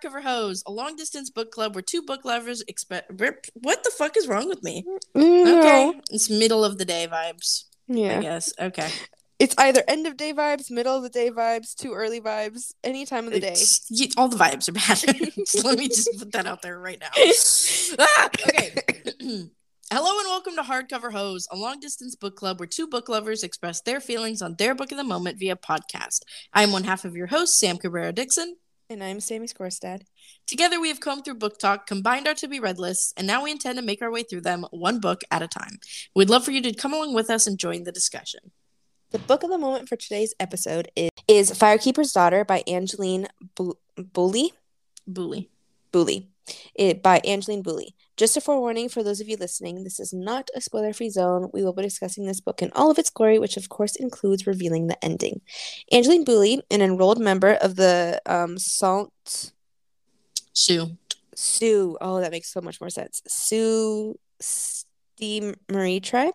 Hardcover Hose, a long distance book club where two book lovers expect. What the fuck is wrong with me? No. Okay, it's middle of the day vibes. I Yeah. guess. Okay. It's either end of day vibes, middle of the day vibes, too early vibes, any time of the day. You- all the vibes are bad. So Let me just put that out there right now. Ah, okay. Hello and welcome to Hardcover Hose, a long distance book club where two book lovers express their feelings on their book of the moment via podcast. I am one half of your host, Sam Cabrera Dixon. And I'm Sammy Scorstad. Together, we have combed through book talk, combined our to be read lists, and now we intend to make our way through them one book at a time. We'd love for you to come along with us and join the discussion. The book of the moment for today's episode is, is Firekeeper's Daughter by Angeline Boulley. Boulley. Boulley. It by Angeline Boulley. Just a forewarning for those of you listening, this is not a spoiler-free zone. We will be discussing this book in all of its glory, which of course includes revealing the ending. Angeline Boulley, an enrolled member of the um, Salt Sue. Sioux. Oh, that makes so much more sense. Sault Ste Marie tribe.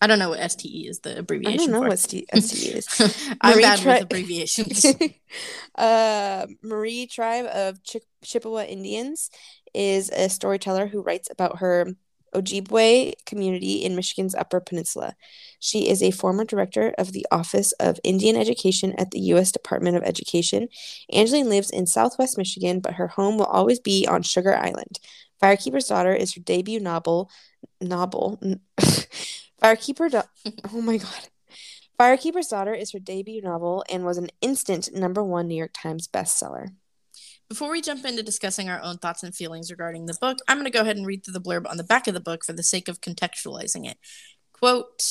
I don't know what STE is the abbreviation. I don't know for. what Ste- is. I'm Marie bad tri- with abbreviations. uh, Marie tribe of Chi- Chippewa Indians is a storyteller who writes about her Ojibwe community in Michigan's Upper Peninsula. She is a former director of the Office of Indian Education at the U.S. Department of Education. Angeline lives in southwest Michigan, but her home will always be on Sugar Island. Firekeeper's Daughter is her debut novel. Novel. Firekeeper. Do- oh my god. Firekeeper's Daughter is her debut novel and was an instant number one New York Times bestseller. Before we jump into discussing our own thoughts and feelings regarding the book, I'm going to go ahead and read through the blurb on the back of the book for the sake of contextualizing it. Quote,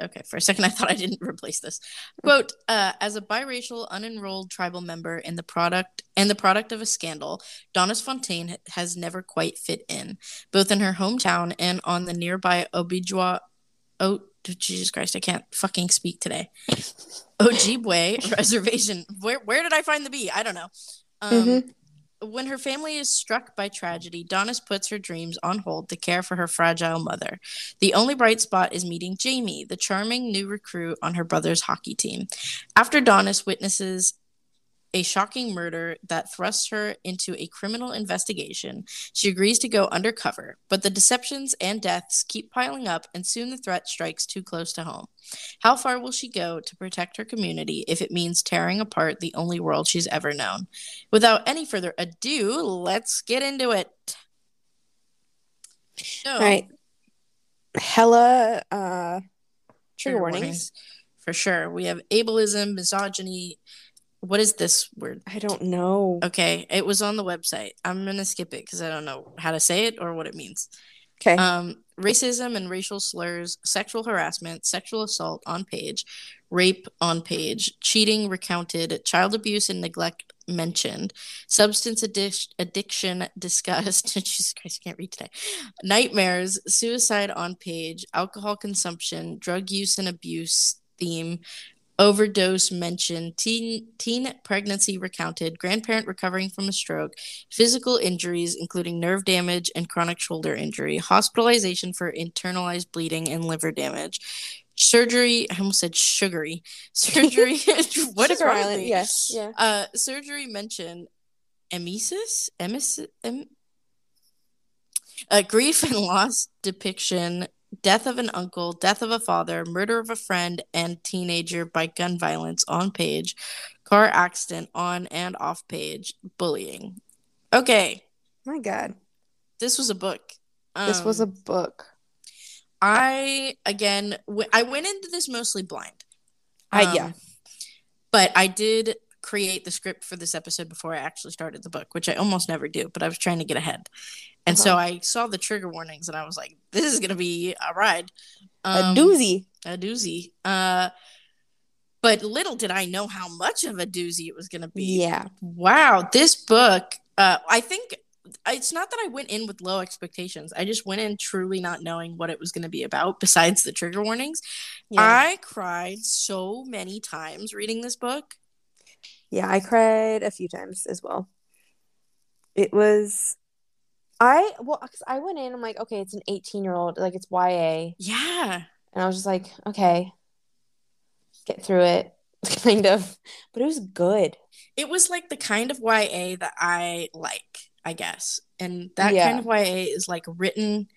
okay, for a second I thought I didn't replace this. Quote, uh, as a biracial, unenrolled tribal member in the product and the product of a scandal, Daunis Fontaine has never quite fit in, both in her hometown and on the nearby Obijwa. Oh, Jesus Christ, I can't fucking speak today. Ojibwe Reservation. Where where did I find the B? I don't know. Um, Mhm. When her family is struck by tragedy, Daunis puts her dreams on hold to care for her fragile mother. The only bright spot is meeting Jamie, the charming new recruit on her brother's hockey team. After Daunis witnesses a shocking murder that thrusts her into a criminal investigation, she agrees to go undercover, but the deceptions and deaths keep piling up, and soon the threat strikes too close to home. How far will she go to protect her community if it means tearing apart the only world she's ever known? Without any further ado, let's get into it. So, All right. Hella uh, trigger, warnings. warnings. For sure. We have ableism, misogyny. What is this word? I don't know. Okay, it was on the website. I'm to skip it because I don't know how to say it or what it means. Okay. Um, racism and racial slurs, sexual harassment, sexual assault on page, rape on page, cheating recounted, child abuse and neglect mentioned, substance addic- addiction discussed. Jesus Christ, I can't read today. Nightmares, suicide on page, alcohol consumption, drug use and abuse theme. Overdose mentioned, teen teen pregnancy recounted, grandparent recovering from a stroke, physical injuries including nerve damage and chronic shoulder injury, hospitalization for internalized bleeding and liver damage, surgery. I almost said sugary surgery. what is Sugar wrong with me? Yes. Yeah. Uh, surgery mentioned emesis, emesis, em- uh, grief and loss depiction, death of an uncle, death of a father, murder of a friend and teenager by gun violence on page, car accident on and off page, bullying. Okay, My God. this was a book. This was a Um, book. I again, w- I went into this mostly blind. I yeah. Um, But I did create the script for this episode before I actually started the book, which I almost never do, but I was trying to get ahead. And so Uh-huh. I saw the trigger warnings and I was like, this is going to be a ride. a Um, doozy. A doozy. Uh, but little did I know how much of a doozy it was going to be. Yeah. Wow. This book, uh, I think it's not that I went in with low expectations. I just went in truly not knowing what it was going to be about besides the trigger warnings. Yeah. I cried so many times reading this book. yeah. I cried a few times as well. It was. I well, because I went in. I'm like, okay, it's an 18 year old. Like it's YA, Yeah. and I was just like, okay, get through it. kind of, but it was good. It was like the kind of YA that I like, I guess. And that Yeah. kind of YA is like written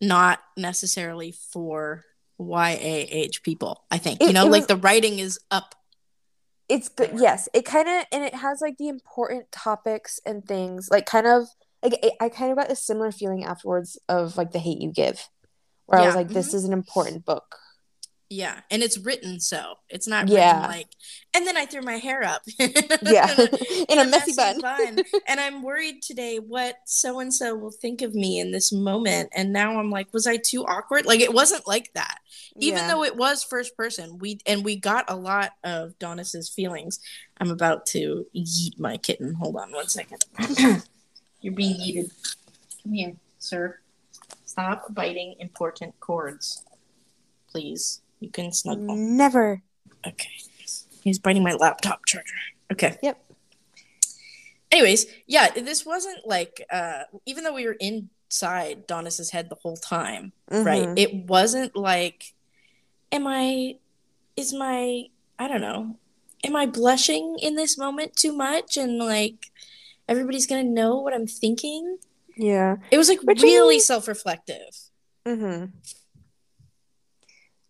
not necessarily for YA age people, I think. It- you know, like was- the writing is up. It's good. Yes, it kind of and it has like the important topics and things. Like kind of like it, I kind of got a similar feeling afterwards of like the hate you give, where I was like, this mm-hmm. is an important book. Yeah. And it's written so. It's not Yeah. written like and then I threw my hair up. Yeah, in a messy bun. and I'm worried today what so and so will think of me in this moment. And now I'm like, was I too awkward? Like it wasn't like that. Even Yeah. though it was first person, we and we got a lot of Daunis's feelings. I'm about to yeet my kitten. Hold on one second. You're being yeeted. Come here, sir. Stop biting important cords. Please. You can snuggle. never. Okay. He's biting my laptop charger. Okay. Yep. Anyways, yeah, this wasn't like uh even though we were inside Daunis's head the whole time, right? Mhm. It wasn't like am I is my I don't know. Am I blushing in this moment too much and like everybody's going to know what I'm thinking? Yeah. It was like Which really is- self-reflective. Mm-hmm.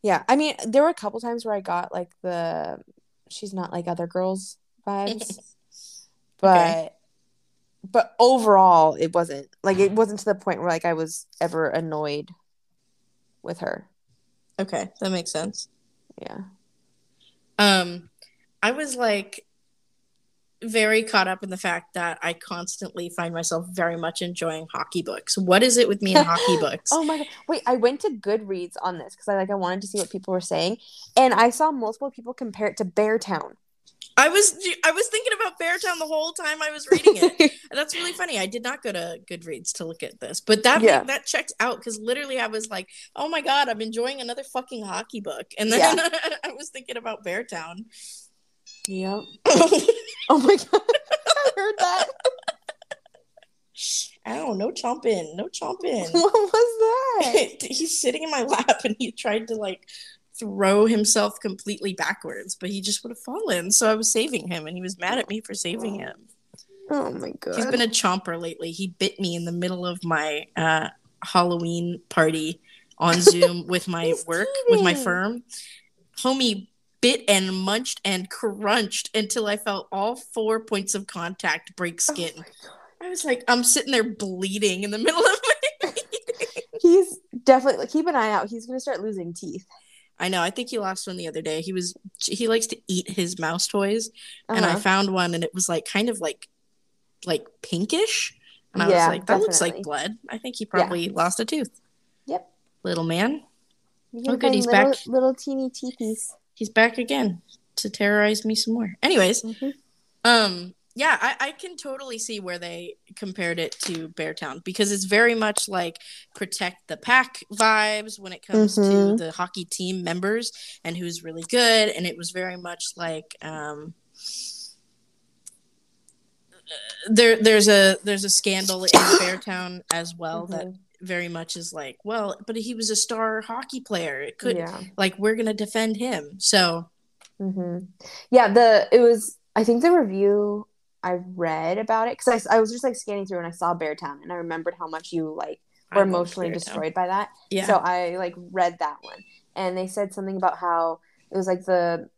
Yeah, I mean, there were a couple times where I got like the she's not like other girls vibes, but Okay. but overall, it wasn't like it wasn't to the point where like I was ever annoyed with her. Okay, that makes sense. Yeah. Um, I was like very caught up in the fact that I constantly find myself very much enjoying hockey books. What is it with me and hockey books? Oh my god! Wait, I went to Goodreads on this because I like I wanted to see what people were saying, and I saw multiple people compare it to Beartown. I was I was thinking about Beartown the whole time I was reading it. That's really funny. I did not go to Goodreads to look at this, but that Yeah. that checked out because literally I was like, "Oh my god, I'm enjoying another fucking hockey book," and then Yeah. I was thinking about Beartown. Yep. Oh my god! I heard that. Ow! No chomping, no chomping. What was that? He's sitting in my lap, and he tried to like throw himself completely backwards, but he just would have fallen. So I was saving him, and he was mad at me for saving him. Oh my god! He's been a chomper lately. He bit me in the middle of my uh, Halloween party on Zoom with my work, with my firm. Homie bit and munched and crunched until I felt all four points of contact break Oh skin. God. I was like, I'm sitting there bleeding in the middle of my. He's definitely like, keep an eye out. He's gonna start losing teeth. I know. I think he lost one the other day. He was he likes to eat his mouse toys, and I Uh-huh. found one, and it was like kind of like like pinkish, and I Yeah, was like, that looks like blood. I think he probably lost a tooth. Yep. Little man. You Oh, can good, find he's little, back. Little teeny teethies. He's back again to terrorize me some more. Anyways, Mhm. um, yeah, I, I can totally see where they compared it to Beartown because it's very much like protect the pack vibes when it comes to Mhm. the hockey team members and who's really good. And it was very much like um, there there's a there's a scandal in Beartown as well that Mhm. Very much is like, well, but he was a star hockey player. It could yeah. like we're gonna defend him. So hmm Yeah, the it was. I think the review I read about it because I, I was just like scanning through and I saw Beartown and I remembered how much you like were emotionally destroyed by that. Yeah. So I like read that one and they said something about how it was like the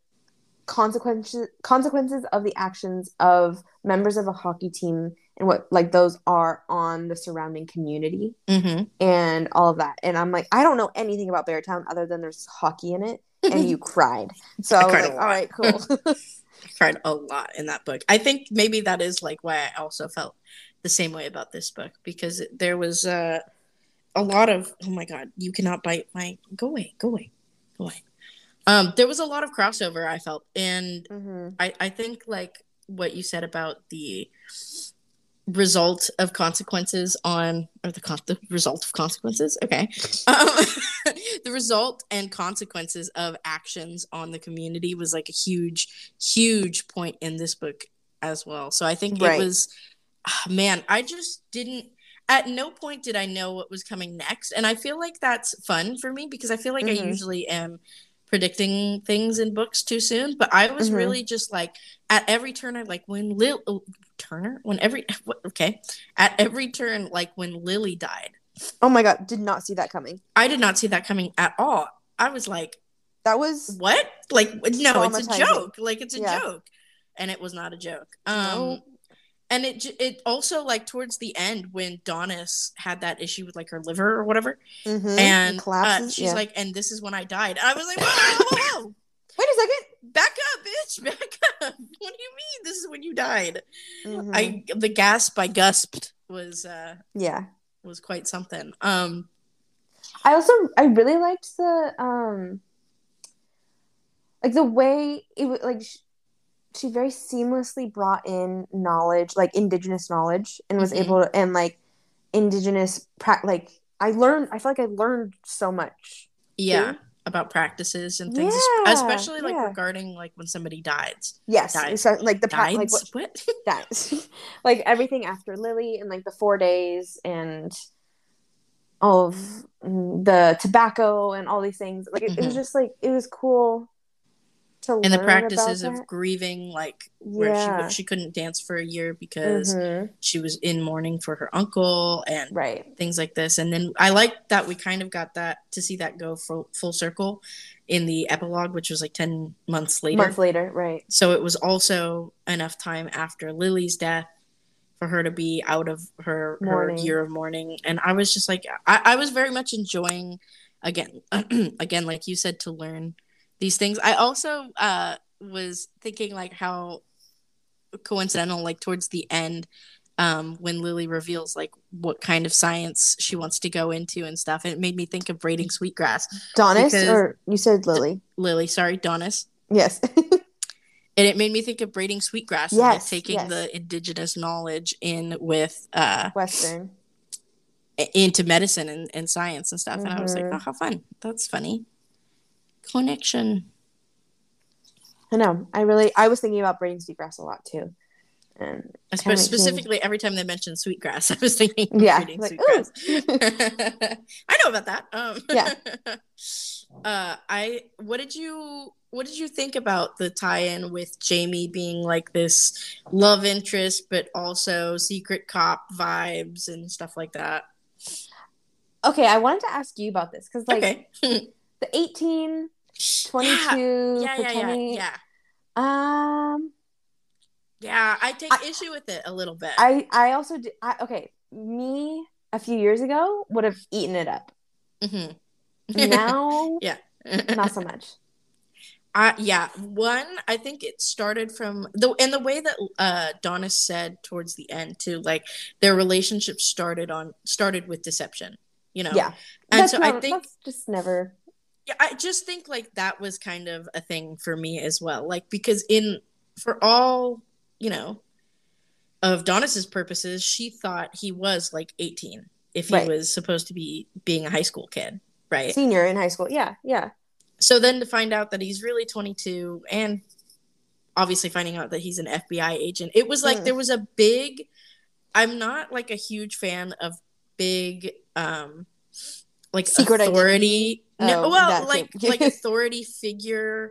consequences consequences of the actions of members of a hockey team and what like those are on the surrounding community hmm and all of that. And I'm like, I don't know anything about Beartown other than there's hockey in it, and you cried. So I I cried like, all right, cool. I cried a lot in that book. I think maybe that is like why I also felt the same way about this book because there was uh, a lot of oh my god, you cannot bite my go away, go away, go away. Um, there was a lot of crossover I felt, and hmm I I think like what you said about the result of consequences on or the con- the result of consequences? Okay. Um, the result and consequences of actions on the community was like a huge huge point in this book as well. So i think Right. it was ah, man i just didn't at no point did i know what was coming next. And i feel like that's fun for me because i feel like i Mhm. usually am predicting things in books too soon. But I was Mhm. really just like at every turn, I like when Lil oh, Turner when every okay at every turn, like when Lily died. Oh my god, did not see that coming. I did not see that coming at all. I was like, That was what? Like, no, it's a joke. Like, it's a Yeah. joke. And it was not a joke. Um, No. And it it also like towards the end when Donis had that issue with like her liver or whatever, Mhm. and uh, she's yeah. like, and this is when I died. And I was like, whoa, whoa, whoa, whoa. wait a second. back up, bitch, back up. What do you mean? This is when you died? Mhm. I the gasp I gusped was uh yeah. was quite something. Um, I also I really liked the um like the way it was like sh- she very seamlessly brought in knowledge like indigenous knowledge and was Mhm. able to and like indigenous pra- like I learned I feel like I learned so much. yeah, too. about practices and things, Yeah, especially like yeah. regarding like when somebody dies. Yes, so, like the pra- like what what? that like everything after Lily and like the four days and all of mm, the tobacco and all these things. Like it, it was Mhm. just like it was cool to and the practices of that. grieving like where yeah. she she couldn't dance for a year because Mhm. she was in mourning for her uncle and Right. things like this and then i like that we kind of got that to see that go full, full circle in the epilogue which was like 10 months later Months later, right. so it was also enough time after lily's death for her to be out of her, her year of mourning and i was just like I, I was very much enjoying again again like you said to learn these things i also uh was thinking like how coincidental like towards the end um when lily reveals like what kind of science she wants to go into and stuff it made me think of braiding sweetgrass Daunis Because- or you said Lily. lily sorry daunis Yes. and it made me think of braiding sweetgrass and like Yes, taking yes. the indigenous knowledge in with uh Western. into medicine and, and science and stuff and i was like Mhm. oh how fun that's funny connection I know. I really I was thinking about braiding sweetgrass a lot too. And Kinda specifically every time they mentioned sweetgrass i was thinking yeah, like. I know about that. Um, Yeah. uh, I what did you what did you think about the tie-in with Jamie being like this love interest, but also secret cop vibes and stuff like that? okay, I wanted to ask you about this because like okay. the 18, 22, Yeah, yeah, yeah, pretending- yeah. Um Yeah, I take I- issue with it a little bit. I I also did I okay, me a few years ago would have eaten it up. Mhm. Now yeah. not so much. Uh, yeah, one, I think it started from the and the way that uh Daunis said towards the end too, like their relationship started on started with deception, you know. Yeah. and so I think that's just never yeah, I just think like that was kind of a thing for me as well, like because in for all you know of Daunis's purposes, she thought he was like eighteen if he Right. was supposed to be being a high school kid, right? senior in high school. Yeah, yeah. so then to find out that he's really 22 and obviously finding out that he's an FBI agent it was like Mm. there was a big I'm not like a huge fan of big um like Secret authority no Oh, well like like authority figure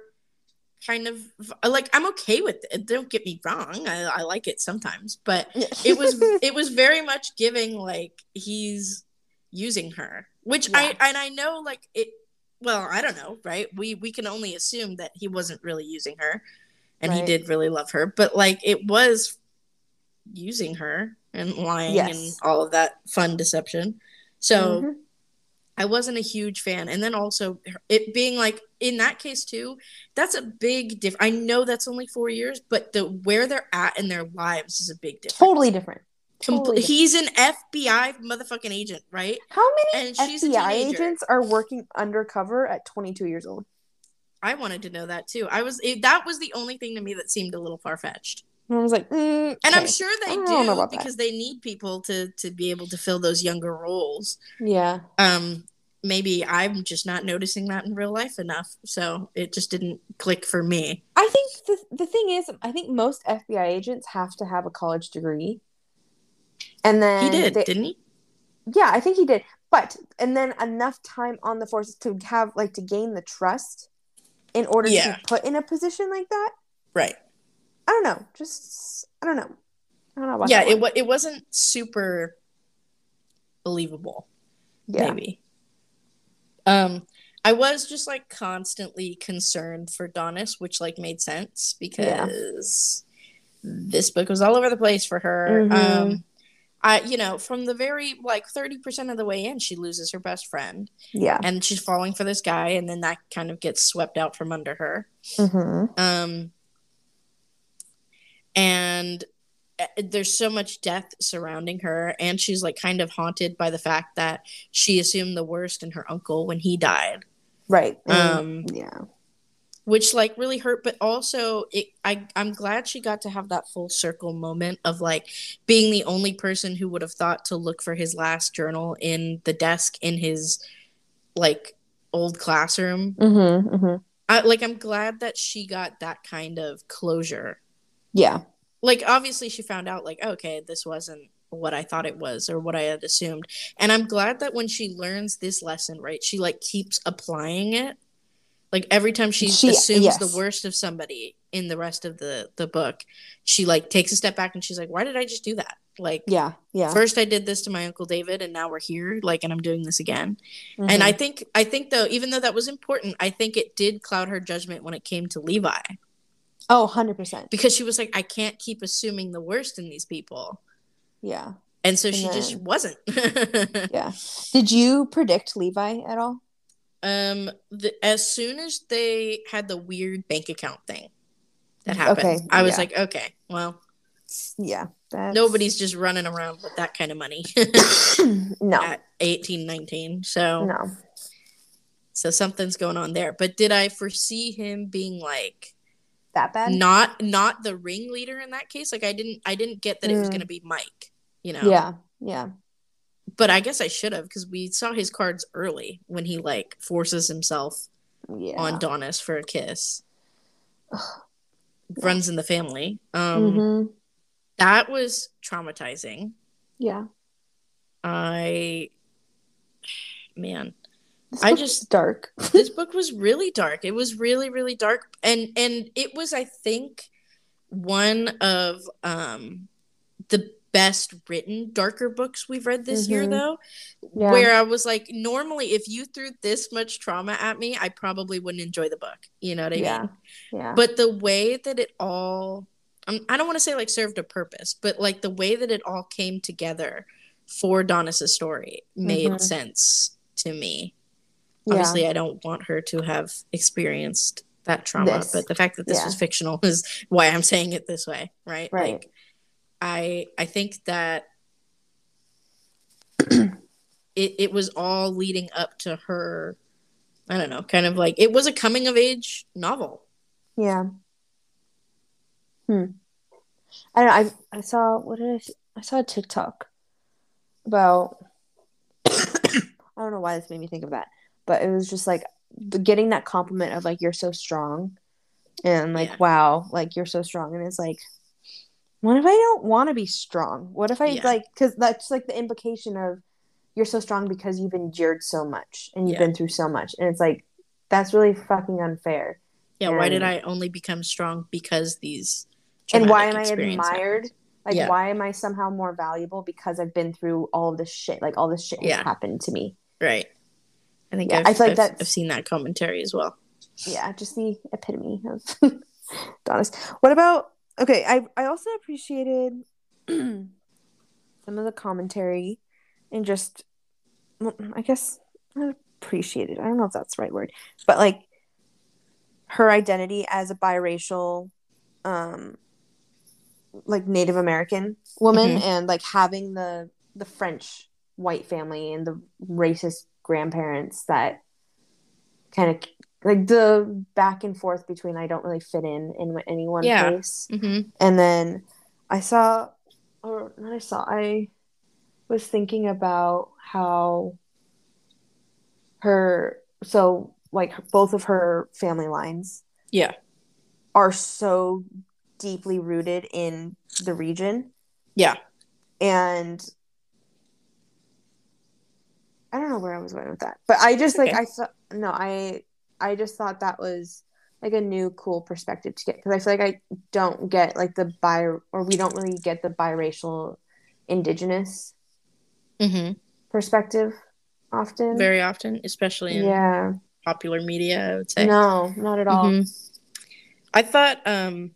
kind of like I'm okay with it don't get me wrong I, I like it sometimes but it was it was very much giving like he's using her which Yeah. i and i know like it well i don't know right? We we can only assume that he wasn't really using her and he did really love her but like it was using her and lying and all of that fun deception. So Mhm. I wasn't a huge fan. And then also it being like in that case too, that's a big diff. I know that's only four years, but the where they're at in their lives is a big difference. totally different. Totally he's an FBI motherfucking agent, right? How many And she's FBI agents are working undercover at 22 years old? I wanted to know that too. I was it, that was the only thing to me that seemed a little far fetched. And I was like, mm, And I'm sure they I don't know do about that. because they need people to to be able to fill those younger roles. yeah, Um, maybe I'm just not noticing that in real life enough, so it just didn't click for me. I think the the thing is, I think most FBI agents have to have a college degree, and then He did, they- didn't he? Yeah, I think he did. But and then enough time on the force to have like to gain the trust in order Yeah. to put in a position like that. Right. I don't know. Just I don't know. I don't know yeah, it one. wa- it wasn't super believable. yeah. maybe. Um, I was just like constantly concerned for Daunis, which like made sense because this book was all over the place for her. Mhm. Um, I, you know, from the very like thirty percent of the way in, she loses her best friend, Yeah. and she's falling for this guy, and then that kind of gets swept out from under her. Mm-hmm. Um, and uh, there's so much death surrounding her, and she's like kind of haunted by the fact that she assumed the worst in her uncle when he died, Right. Um, yeah. which like really hurt. But also, it I I'm glad she got to have that full circle moment of like being the only person who would have thought to look for his last journal in the desk in his like old classroom. Mm-hmm. Mm-hmm. I, like I'm glad that she got that kind of closure Yeah. like obviously she found out like okay this wasn't what i thought it was or what i had assumed and i'm glad that when she learns this lesson right she like keeps applying it like every time she, She- assumes yes. the worst of somebody in the rest of the the book she like takes a step back and she's like why did i just do that like Yeah. Yeah. first i did this to my uncle david and now we're here like and i'm doing this again Mhm. and i think i think though even though that was important i think it did cloud her judgment when it came to levi oh, 100%. because she was like i can't keep assuming the worst in these people Yeah. and so And she just wasn't Yeah. Did you predict Levi at all? um the, as soon as they had the weird bank account thing that happened Okay, i was yeah. like okay well Yeah. That's... nobody's just running around with that kind of money no. at 18 19 so No. so something's going on there but did i foresee him being like That bad? not not the ringleader in that case like i didn't i didn't get that it was Mm. going to be mike you know Yeah. Yeah. but i guess i should have because we saw his cards early when he like forces himself Yeah. on daunis for a kiss runs in the family um hmm that was traumatizing Yeah. i man I just- dark. this book was really dark it was really really dark and and it was i think one of um the best written darker books we've read this year Mhm. though Yeah. where i was like normally if you threw this much trauma at me i probably wouldn't enjoy the book you know what i yeah. mean Yeah. but the way that it all um, i don't want to say like served a purpose but like the way that it all came together for Daunis's story made Mhm. sense to me yeah. obviously i don't want her to have experienced that trauma This. but the fact that this Yeah. was fictional is why i'm saying it this way right Right. like i i think that it, it was all leading up to her i don't know kind of like it was a coming of age novel Yeah. Hmm. I don't know. I I saw what did I s- I saw a TikTok about I don't know why this made me think of that, but it was just like getting that compliment of like you're so strong, and like Yeah. wow, like you're so strong, and it's like, what if I don't want to be strong? What if I Yeah. like because that's like the implication of you're so strong because you've endured so much and you've Yeah. been through so much, and it's like that's really fucking unfair. yeah why did i only become strong because these and why am I admired? happened? Like, Yeah. why am I somehow more valuable because I've been through all of this shit? Like, all this shit has Yeah. happened to me. right i think Yeah, I've, I feel like I've, I've seen that commentary as well Yeah, just the epitome of Daunis. What about? Okay, I I also appreciated some of the commentary and just, well, I guess not appreciated. I don't know if that's the right word, but like her identity as a biracial, um, like Native American woman, Mhm. and like having the the French white family and the racist grandparents that kind of like the back and forth between I don't really fit in in any one Yeah. place. mm-hmm. And then I saw, or not I saw, I was thinking about how her, so like both of her family lines yeah are so deeply rooted in the region. Yeah. And I don't know where I was going with that, but I just like Okay. I thought no, I I just thought that was like a new cool perspective to get because I feel like I don't get like the bi or we don't really get the biracial indigenous Mm-hmm. perspective often. Very often, especially in yeah. popular media, I would say. No, not at all. Mhm. I thought um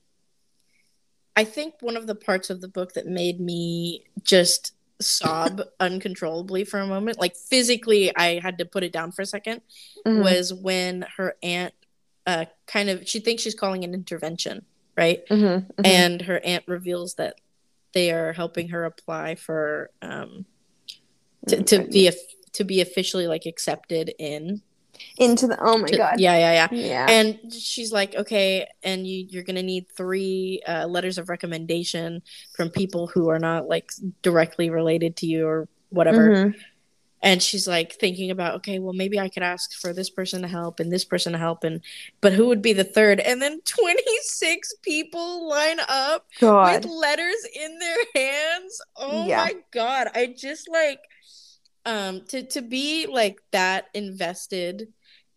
I think one of the parts of the book that made me just sob uncontrollably for a moment, like physically I had to put it down for a 2nd Mhm. was when her aunt uh kind of she thinks she's calling an intervention, right? Mhm, mhm. And her aunt reveals that they are helping her apply for um to, to be a, to be officially like accepted in into the oh my to- god. yeah yeah yeah Yeah. and she's like okay and you you're gonna need three uh, letters of recommendation from people who are not like directly related to you or whatever Mhm. and she's like thinking about okay well maybe i could ask for this person to help and this person to help and but who would be the third and then 26 people line up God. with letters in their hands. Oh Yeah. my god. I just like um to to be like that invested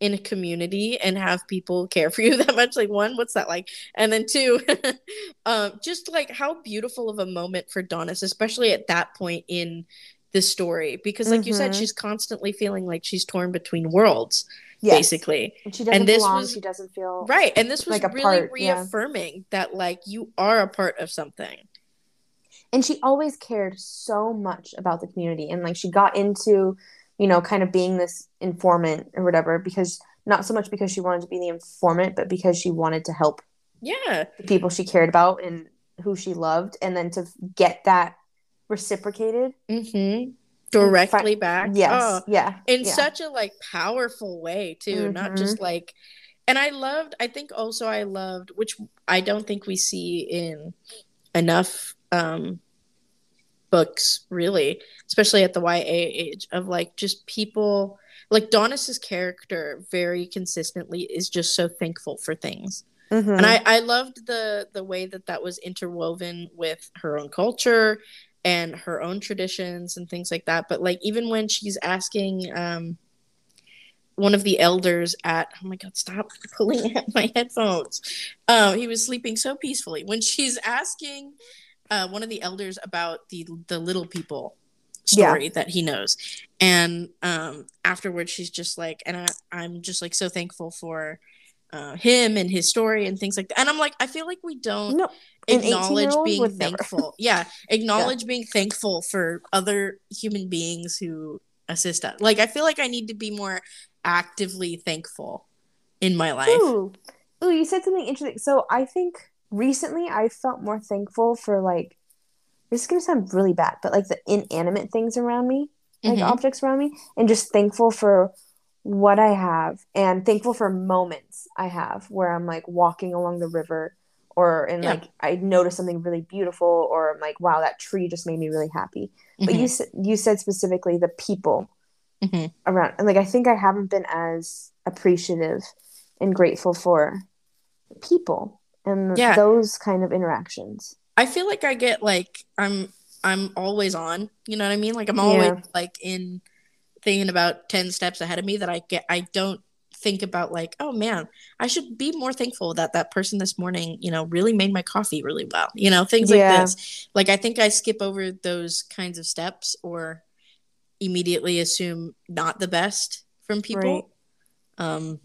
in a community and have people care for you that much like one what's that like and then two um just like how beautiful of a moment for Daunis especially at that point in the story because like you said Mhm. she's constantly feeling like she's torn between worlds Yes. basically And she doesn't this belong. was- she doesn't feel right and this was Like really part, yeah. reaffirming that like you are a part of something and she always cared so much about the community and like she got into you know kind of being this informant or whatever because not so much because she wanted to be the informant but because she wanted to help yeah the people she cared about and who she loved and then to get that reciprocated Mm-hmm. Directly back. yes Oh, yeah in yeah. such a like powerful way too. Not Mhm. just like and I loved I think also I loved which I don't think we see in enough um books really, especially at the YA age of like just people like Daunis's character very consistently is just so thankful for things. Mhm. and I, I loved the the way that that was interwoven with her own culture and her own traditions and things like that but like even when she's asking um one of the elders at oh my god stop pulling at my headphones um he was sleeping so peacefully when she's asking uh one of the elders about the the little people story that he knows. And um afterwards she's just like and I, i'm just like so thankful for uh, him and his story and things like that. And i'm like i feel like we don't no acknowledge being never. thankful. Yeah acknowledge being thankful for other human beings who assist us. Like i feel like i need to be more actively thankful in my life. Ooh, ooh, you said something interesting. So I think recently I felt more thankful for like this is gonna sound really bad, but like the inanimate things around me, like Mhm. objects around me, and just thankful for what I have and thankful for moments I have where I'm like walking along the river or and Yeah. like I notice something really beautiful or I'm like, wow, that tree just made me really happy. But you s- you said specifically the people Mhm. around and like I think I haven't been as appreciative and grateful for people and Yeah. those kind of interactions. I feel like I get like I'm I'm always on. You know what I mean? Like I'm always Yeah. like in thinking about ten steps ahead of me that I get. I don't think about like, oh man, I should be more thankful that that person this morning, you know, really made my coffee really well. You know, things Yeah. like this. Like I think I skip over those kinds of steps or immediately assume not the best from people. Um,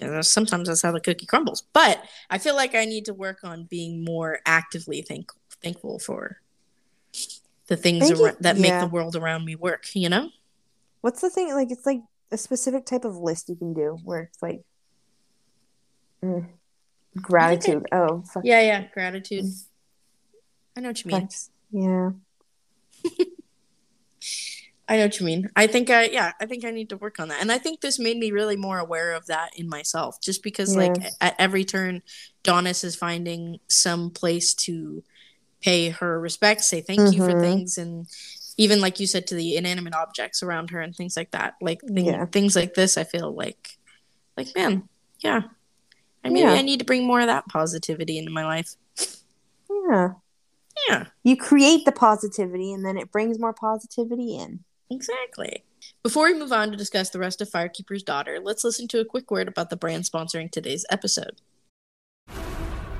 you know, sometimes that's how the cookie crumbles. But I feel like I need to work on being more actively thank- thankful for the things ar- that make yeah. the world around me work. You know? What's the thing like it's like a specific type of list you can do where it's like mm, gratitude. oh, fuck. Yeah, yeah. Gratitude. I know what you mean. Thanks. Yeah. I know what you mean. I think I yeah, I think I need to work on that. And I think this made me really more aware of that in myself. Just because like at every turn Daunis is finding some place to pay her respects, say thank you for Mhm. things and even like you said to the inanimate objects around her and things like that. Like thing, Yeah. things like this I feel like like man, yeah. I mean Yeah. I need to bring more of that positivity into my life. Yeah. Yeah. You create the positivity and then it brings more positivity in. Exactly. Before we move on to discuss the rest of Firekeeper's Daughter, let's listen to a quick word about the brand sponsoring today's episode.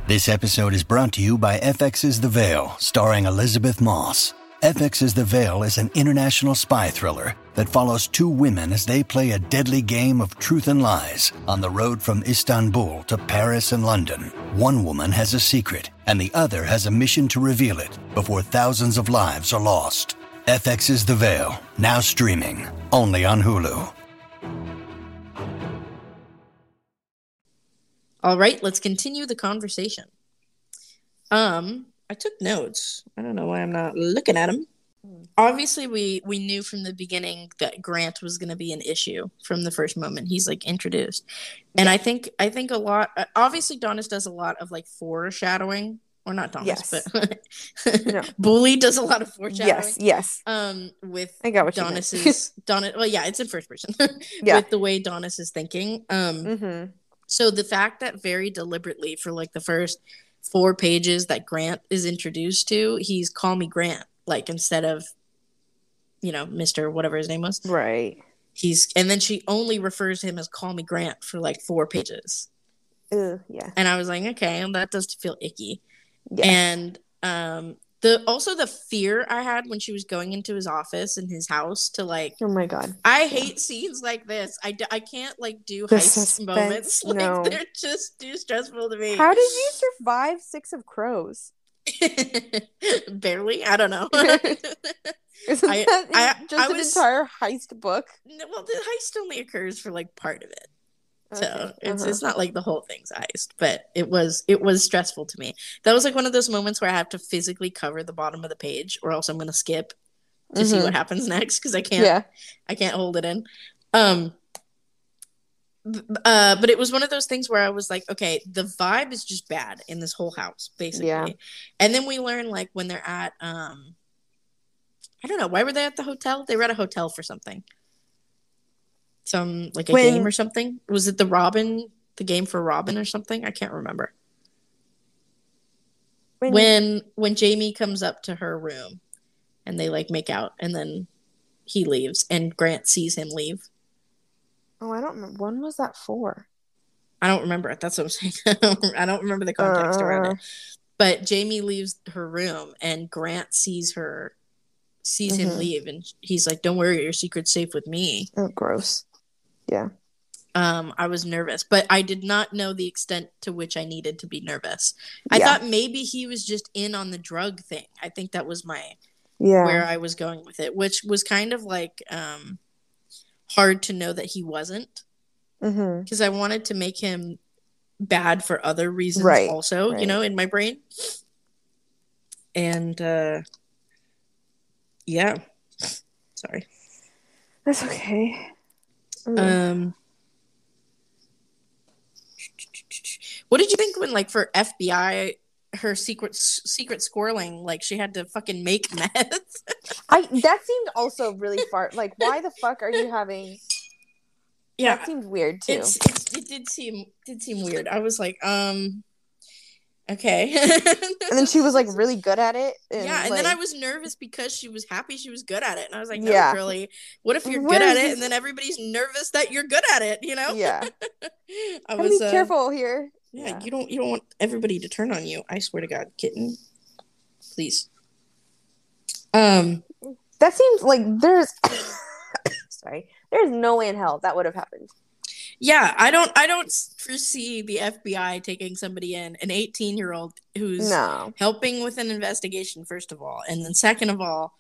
This episode is brought to you by FX's The Veil, starring Elisabeth Moss. FX's The Veil is an international spy thriller that follows two women as they play a deadly game of truth and lies on the road from Istanbul to Paris and London. One woman has a secret, and the other has a mission to reveal it before thousands of lives are lost. FX's The Veil, now streaming, only on Hulu. All right, let's continue the conversation. Um, I took notes. I don't know why I'm not looking at them. Obviously, we we knew from the beginning that Grant was going to be an issue from the first moment he's like introduced, and I think I think a lot. Obviously, Daunis does a lot of like foreshadowing, or not Daunis, Yes. but No. Boulley does a lot of foreshadowing. Yes, yes. Um, with I got what. Daunis's Daunis. Well, yeah, it's in first person. Yeah. with the way Daunis is thinking. Um, Mm-hmm. so the fact that very deliberately for like the first four pages that Grant is introduced to, he's call me Grant, like instead of, you know, Mister whatever his name was. Right. He's and then she only refers to him as call me Grant for like four pages, Ugh, yeah. and I was like, okay, well, that does feel icky. Yeah. And um, the also the fear I had when she was going into his office in his house to like. oh my god. I hate scenes like this. I, d- I can't like do The heist suspense, moments. Like no. they're just too stressful to me. How did you survive Six of Crows? Barely. I don't know. Isn't I- that I- just I an was- entire heist book? Well, the heist only occurs for like part of it, so Okay, it's uh-huh. it's not like the whole thing's iced. But it was it was stressful to me. That was like one of those moments where I have to physically cover the bottom of the page, or else I'm gonna skip to see Mhm. what happens next because I can't Yeah. I can't hold it in. Um uh but it was one of those things where I was like, okay, the vibe is just bad in this whole house, basically. Yeah. And then we learn like when they're at um I don't know, why were they at the hotel? They were at a hotel for something. Some like a When- game or something. Was it the Robin the game for Robin or something? I can't remember. When, When when Jamie comes up to her room and they like make out and then he leaves and Grant sees him leave. oh, I don't remember. When was that for? I don't remember it. That's what I'm saying. I don't remember the context around Uh. it. But Jamie leaves her room and Grant sees her sees him Mhm. leave and he's like, Don't worry, your secret's safe with me. Oh, gross. Yeah. Um, I was nervous, but I did not know the extent to which I needed to be nervous. I Yeah. thought maybe he was just in on the drug thing. I think that was my Yeah. where I was going with it, which was kind of like um hard to know that he wasn't. mm-hmm. because I wanted to make him bad for other reasons Right, also, you know, in my brain. And uh yeah. Sorry. That's okay. Mm. Um What did you think when like for FBI her secret secret squirreling like she had to fucking make meth? I that seemed also really far. Like, why the fuck are you having? yeah. That seemed weird too. It's, it's it did seem did seem weird. I was like, um okay. and then she was like really good at it. And, yeah, and like, then I was nervous because she was happy she was good at it. And I was like, no, Yeah. really. What if you're Where good at it this- and then everybody's nervous that you're good at it, you know? Yeah. I was be uh, careful here. Yeah, Yeah. you don't you don't want everybody to turn on you. I swear to God, kitten. Please. Um That seems like there's. sorry. There's no way in hell that would have happened. Yeah, I don't I don't foresee the FBI taking somebody in, an 18 year old who's No. helping with an investigation, first of all, and then second of all,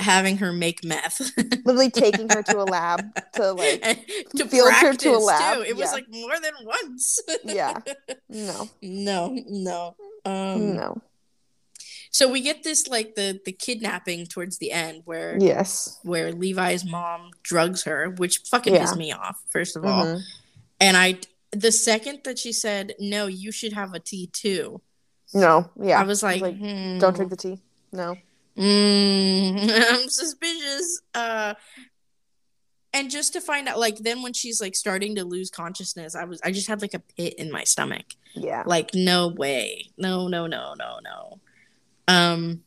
having her make meth. Literally taking her to a lab to like. To field practice to a lab, too. It was like more than once. Yeah. No. no, no. Um, No. So we get this like the the kidnapping towards the end where Yes. where Levi's mom drugs her, which fucking Yeah. pissed me off. First of all, Mhm. and I the second that she said no, you should have a tea too. No. Yeah. I was like, like, hmm, Don't drink the tea. No. Mm, I'm suspicious. Uh, and just to find out, like, then when she's like starting to lose consciousness, I was, I just had like a pit in my stomach. Yeah. Like, no way, no, no, no, no, no. Um,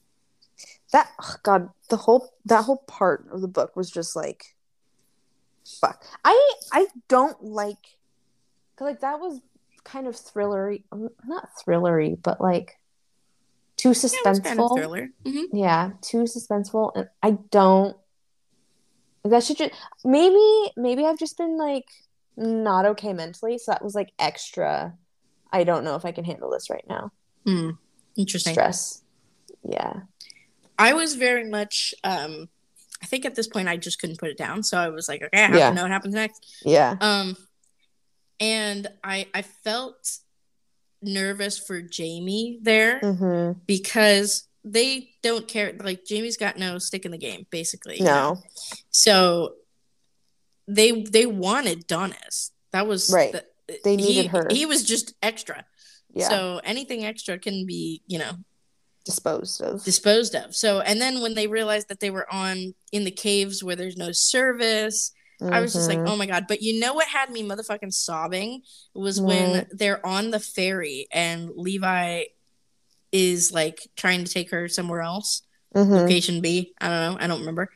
That ugh, God, the whole that whole part of the book was just like, fuck. I I don't like, like that was kind of thrillery, um, not thrillery, but like too Yeah, suspenseful. kind of thriller. Mhm. yeah too suspenseful and i don't that should just maybe maybe i've just been like not okay mentally so that was like extra i don't know if i can handle this right now Hmm. Interesting. stress yeah I was very much. Um, I think at this point I just couldn't put it down, so I was like, okay, I have Yeah. to know what happens next. yeah Um, and I I felt nervous for Jamie there mm-hmm. because they don't care. Like Jamie's got no stick in the game, basically. no So they they wanted Daunis. That was Right. the- They he- needed her. He was just extra. yeah So anything extra can be, you know, disposed of disposed of. So and then when they realized that they were on in the caves where there's no service, I was just like, Mhm. oh my god. But you know what had me motherfucking sobbing was when they're on the ferry and Levi is like trying to take her somewhere else. Mhm. Location B. I don't know. I don't remember.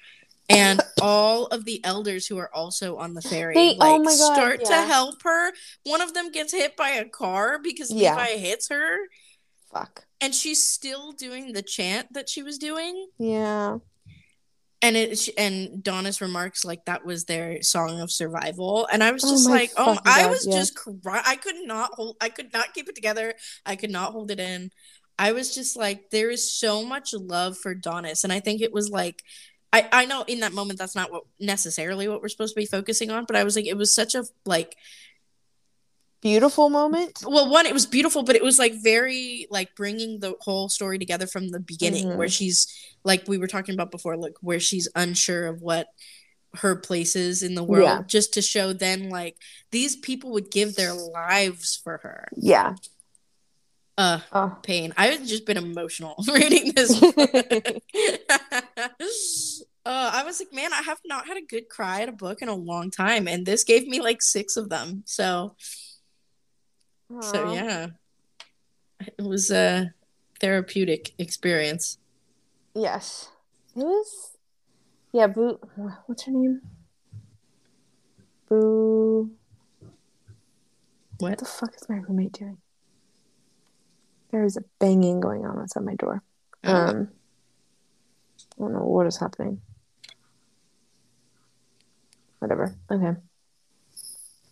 And all of the elders who are also on the ferry They- like oh God, start to help her. One of them gets hit by a car because Yeah. Levi hits her. Fuck And she's still doing the chant that she was doing. yeah and it and Donna's remarks like that was their song of survival, and I was Oh just my like, oh, I God, was yeah. just cry- I could not hold, I could not keep it together, I could not hold it in. I was just like, there is so much love for Daunis, and I think it was like. I, I know in that moment that's not what necessarily what we're supposed to be focusing on, but I was like, it was such a like beautiful moment well one it was beautiful but it was like very like bringing the whole story together from the beginning Mhm. where she's like we were talking about before like where she's unsure of what her place is in the world Yeah. just to show then like these people would give their lives for her yeah uh oh pain i've just been emotional reading this book. uh i was like man i have not had a good cry at a book in a long time and this gave me like six of them so So yeah, it was a therapeutic experience. Yes. It was yeah, Boo what's her name? Boo What? what the fuck is my roommate doing? There is a banging going on outside my door. Oh. Um I don't know what is happening. Whatever. Okay.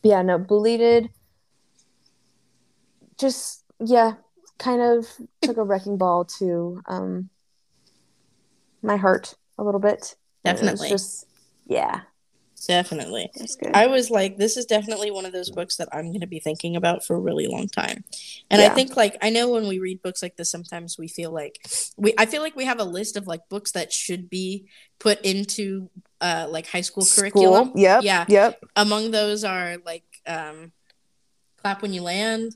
Yeah, no, Boulley just yeah, kind of took a wrecking ball to um my heart a little bit. And it was Definitely. just yeah, Definitely. I was like, this is definitely one of those books that I'm going to be thinking about for a really long time. And I think like I know when we read books like this sometimes we feel like we I feel like we have a list of like books that should be put into uh like high school curriculum. School. Yep. Yeah. Yep. Among those are like um Clap When You Land,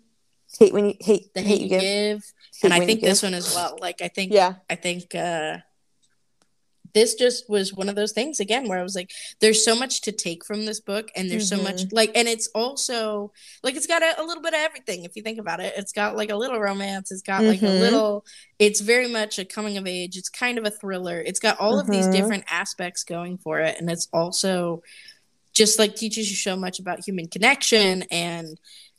Hate when you hate The hate, Hate You Give, Hate and I think this Give. one as well. Like I think Yeah. I think uh this just was one of those things again where I was like, there's so much to take from this book, and there's so much like, and it's also like it's got a, a little bit of everything if you think about it. It's got like a little romance, it's got like a Mhm. little, it's very much a coming of age, it's kind of a thriller, it's got all of these Mhm. different aspects going for it, and it's also just like teaches you so much about human connection and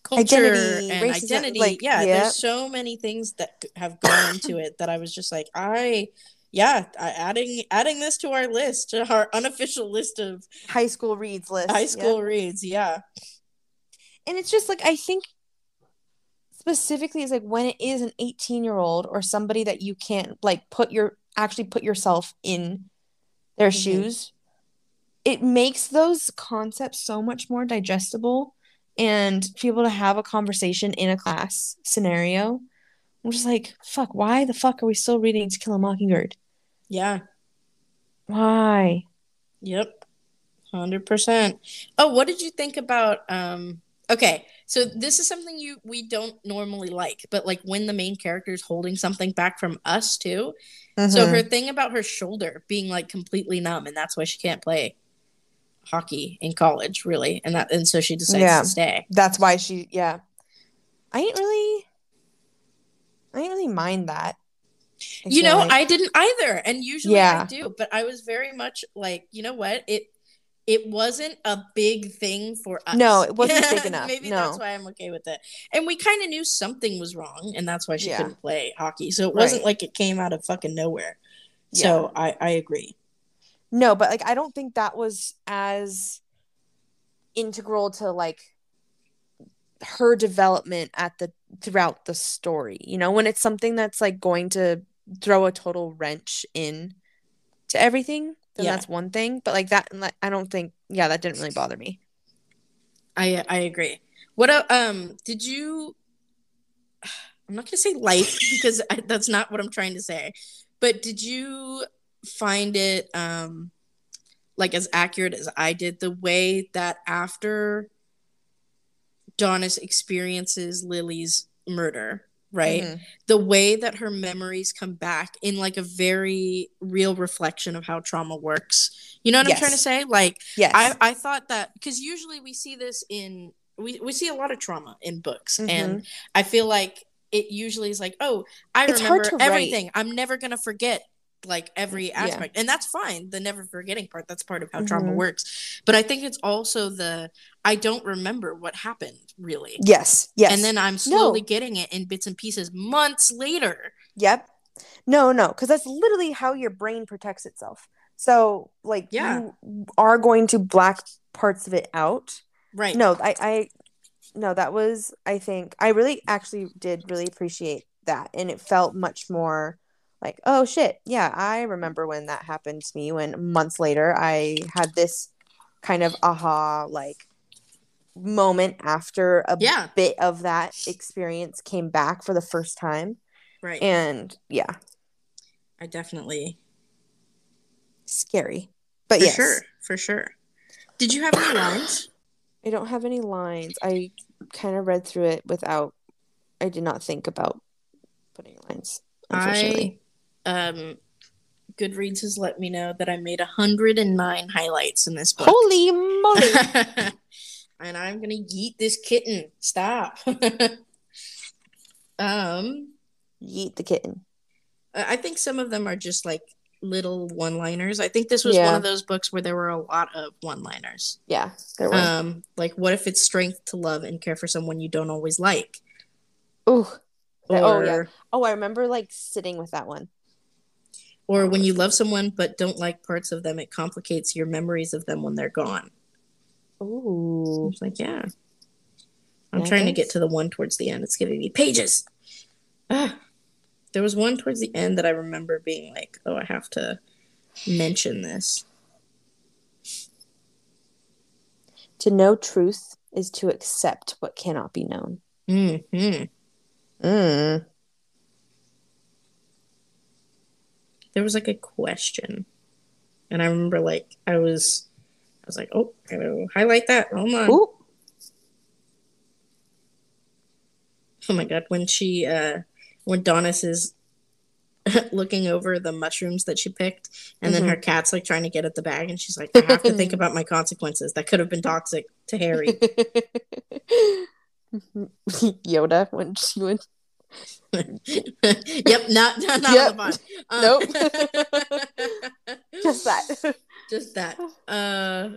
culture Identity, and racism, identity. like, yeah, yeah. there's so many things that have gone into it that I was just like, I, yeah, I, adding adding this to our list, to our unofficial list of High school reads list. high yeah. school reads. Yeah, and it's just like I think specifically is like when it is an 18 year old or somebody that you can't like put your actually put yourself in their Mhm. shoes it makes those concepts so much more digestible and to be able to have a conversation in a class scenario i'm just like fuck why the fuck are we still reading to kill a mockingbird yeah, why yep, hundred percent. Oh, what did you think about? Um, okay, so this is something you we don't normally like, but like when the main character is holding something back from us too. So Mhm. her thing about her shoulder being like completely numb, and that's why she can't play hockey in college, really, and that and so she decides Yeah. to stay. that's why she yeah i ain't really i ain't really mind that I You know, like. I didn't either, and usually yeah. I do, but I was very much like, you know what, it it wasn't a big thing for us. No, it wasn't big enough. Maybe no. that's why I'm okay with it. And we kind of knew something was wrong, and that's why she Yeah. couldn't play hockey. So it wasn't like it came out of fucking nowhere. So I I agree. No, but like I don't think that was as integral to like her development at the throughout the story. You know, when it's something that's like going to throw a total wrench in to everything, then Yeah. that's one thing. But like that, like, I don't think. Yeah, that didn't really bother me. I I agree. What um did you? I'm not gonna say like because I, that's not what I'm trying to say, but did you find it um like as accurate as I did the way that after Daunis experiences Lily's murder, right? Mhm. the way that her memories come back in like a very real reflection of how trauma works. You know what I'm trying to say? Like Yes. I I thought that because usually we see this in we we see a lot of trauma in books, and I feel like it usually is like, oh, I Mm-hmm. It's remember to write. everything. I'm never gonna forget like every aspect, and that's fine. The never forgetting part that's part of how trauma Mhm. works. But I think it's also the I don't remember what happened really. yes. Yes. And then I'm slowly getting it in bits and pieces months later. Yep. No, no, because that's literally how your brain protects itself. So, like, Yeah. you are going to black parts of it out. Right. No, I, I, no, that was, I think, I really actually did really appreciate that. And it felt much more like, oh shit, yeah, I remember when that happened to me, when months later I had this kind of aha, like, moment after a Yeah. bit of that experience came back for the first time. Right. And yeah, I definitely scary. But for yes, sure. For sure. Did you have any lines? I don't have any lines. I kind of read through it without. I did not think about putting lines. Unfortunately, I um Goodreads has let me know that I made 109 highlights in this book. holy moly! and I'm gonna yeet this kitten. Stop. um Yeet the kitten. I think some of them are just like little one-liners. I think this was one of those books where there were a lot of one-liners. Yeah, there were. Um, like what if it's strength to love and care for someone you don't always like? Ooh. Or, oh yeah. Oh, I remember like sitting with that one. Or when you love someone but don't like parts of them, it complicates your memories of them when they're gone. Ooh. It's like, yeah. I'm trying to get to the one towards the end. It's giving me pages. Ah. There was one towards the end that I remember being like, oh, I have to mention this. To know truth is to accept what cannot be known. Mm-hmm. Mm. There was like a question. And I remember like I was I was like, oh, I gotta highlight that. Hold on. Ooh. Oh my god, when she uh when Daunis is looking over the mushrooms that she picked and then Mhm. her cat's like trying to get at the bag and she's like, I have to think about my consequences. That could have been toxic to Harry. Yoda when she went. yep, not not, not Yep. on the pod. Um, Nope. Just that. just that. Uh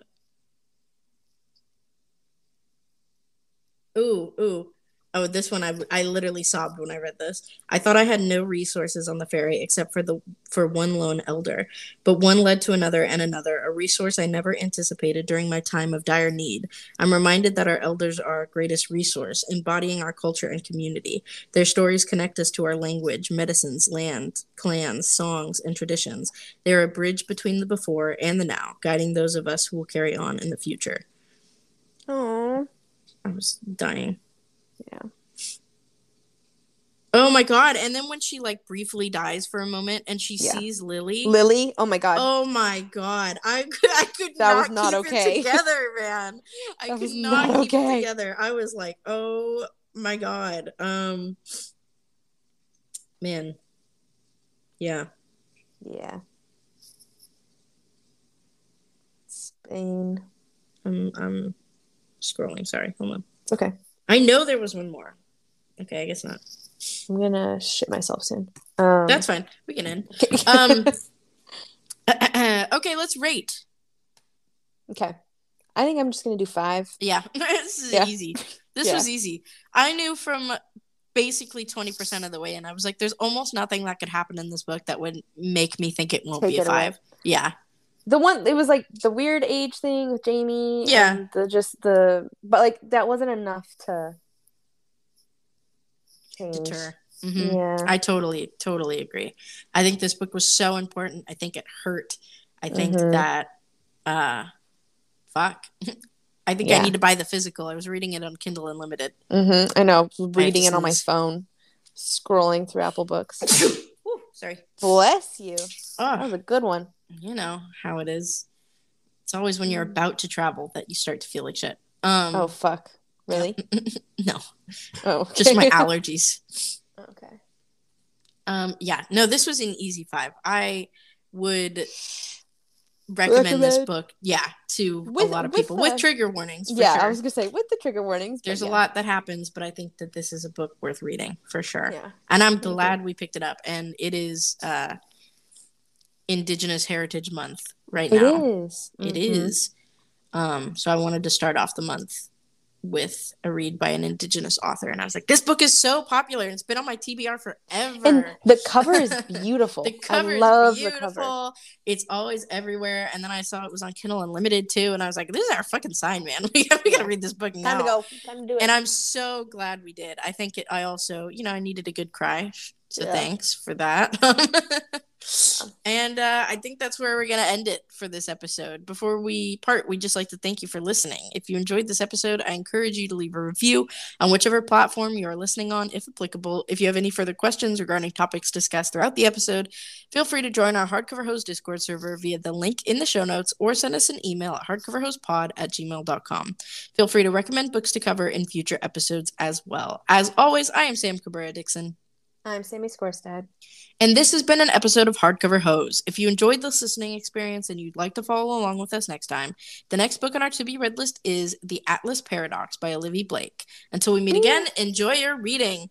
Ooh, ooh. Oh, this one I I literally sobbed when I read this. I thought I had no resources on the ferry except for the for one lone elder, but one led to another and another, a resource I never anticipated during my time of dire need. I'm reminded that our elders are our greatest resource, embodying our culture and community. Their stories connect us to our language, medicines, land, clans, songs, and traditions. They are a bridge between the before and the now, guiding those of us who will carry on in the future. Oh. I was dying. Oh my god! And then when she like briefly dies for a moment and she Yeah. sees Lily. Lily. Oh my god. Oh my god! I could I could That not, was not keep okay. it together, man. I That could not, not keep okay. it together. I was like, oh my god. Um, man. Yeah. Yeah. Spain. I'm I'm scrolling. Sorry. Hold on. It's okay. I know there was one more. Okay, I guess not. I'm gonna shit myself soon. Um, That's fine. We can end. Um. okay, let's rate. Okay. I think I'm just gonna do five. Yeah, this is Yeah. easy. This Yeah. was easy. I knew from basically 20% of the way, and I was like, there's almost nothing that could happen in this book that would make me think it won't Take be a it away. five. Yeah. The one it was like the weird age thing with Jamie. Yeah. and The just the but like that wasn't enough to change. Deter. Mhm. Yeah. I totally, totally agree. I think this book was so important. I think it hurt. I think Mhm. that, uh, fuck. I think I need to buy the physical. I was reading it on Kindle Unlimited. Mm-hmm. I know. Reading it on my phone, scrolling through Apple Books. Sorry. Bless you. That Oh, was a good one. you know how it is. It's always when you're about to travel that you start to feel like shit. Um, Oh fuck. Really? no, Oh. just my allergies. okay. Um, yeah, no, this was an easy five. I would recommend this book, yeah, to With- a lot of with, people with uh, trigger warnings. For Yeah, sure. I was gonna say with the trigger warnings. There's yeah. a lot that happens, but I think that this is a book worth reading for sure. Yeah. And I'm glad we picked it up. And it is uh, Indigenous Heritage Month right now. It is. It Mhm. is. Um, so I wanted to start off the month with a read by an Indigenous author, and I was like, "This book is so popular, and it's been on my TBR forever." And the cover is beautiful. the cover I is love the beautiful. cover. It's always everywhere. And then I saw it was on Kindle Unlimited too, and I was like, "This is our fucking sign, man. We gotta, we gotta read this book now." Time to go. Time to do it. And I'm so glad we did. I think it. I also, you know, I needed a good cry, so Yeah. thanks for that. and uh, I think that's where we're gonna end it for this episode. Before we part, we'd just like to thank you for listening. If you enjoyed this episode, I encourage you to leave a review on whichever platform you are listening on, if applicable. If you have any further questions regarding topics discussed throughout the episode, feel free to join our Hardcover Hose Discord server via the link in the show notes or send us an email at hardcoverhosepod at gmail.com. Feel free to recommend books to cover in future episodes as well. As always, I am Sam Cabrera Dixon. I'm Sammy Scorstad. And this has been an episode of Hardcover Hose. If you enjoyed this listening experience and you'd like to follow along with us next time, the next book on our to be read list is The Atlas Paradox by Olivia Blake. Until we meet again, enjoy your reading.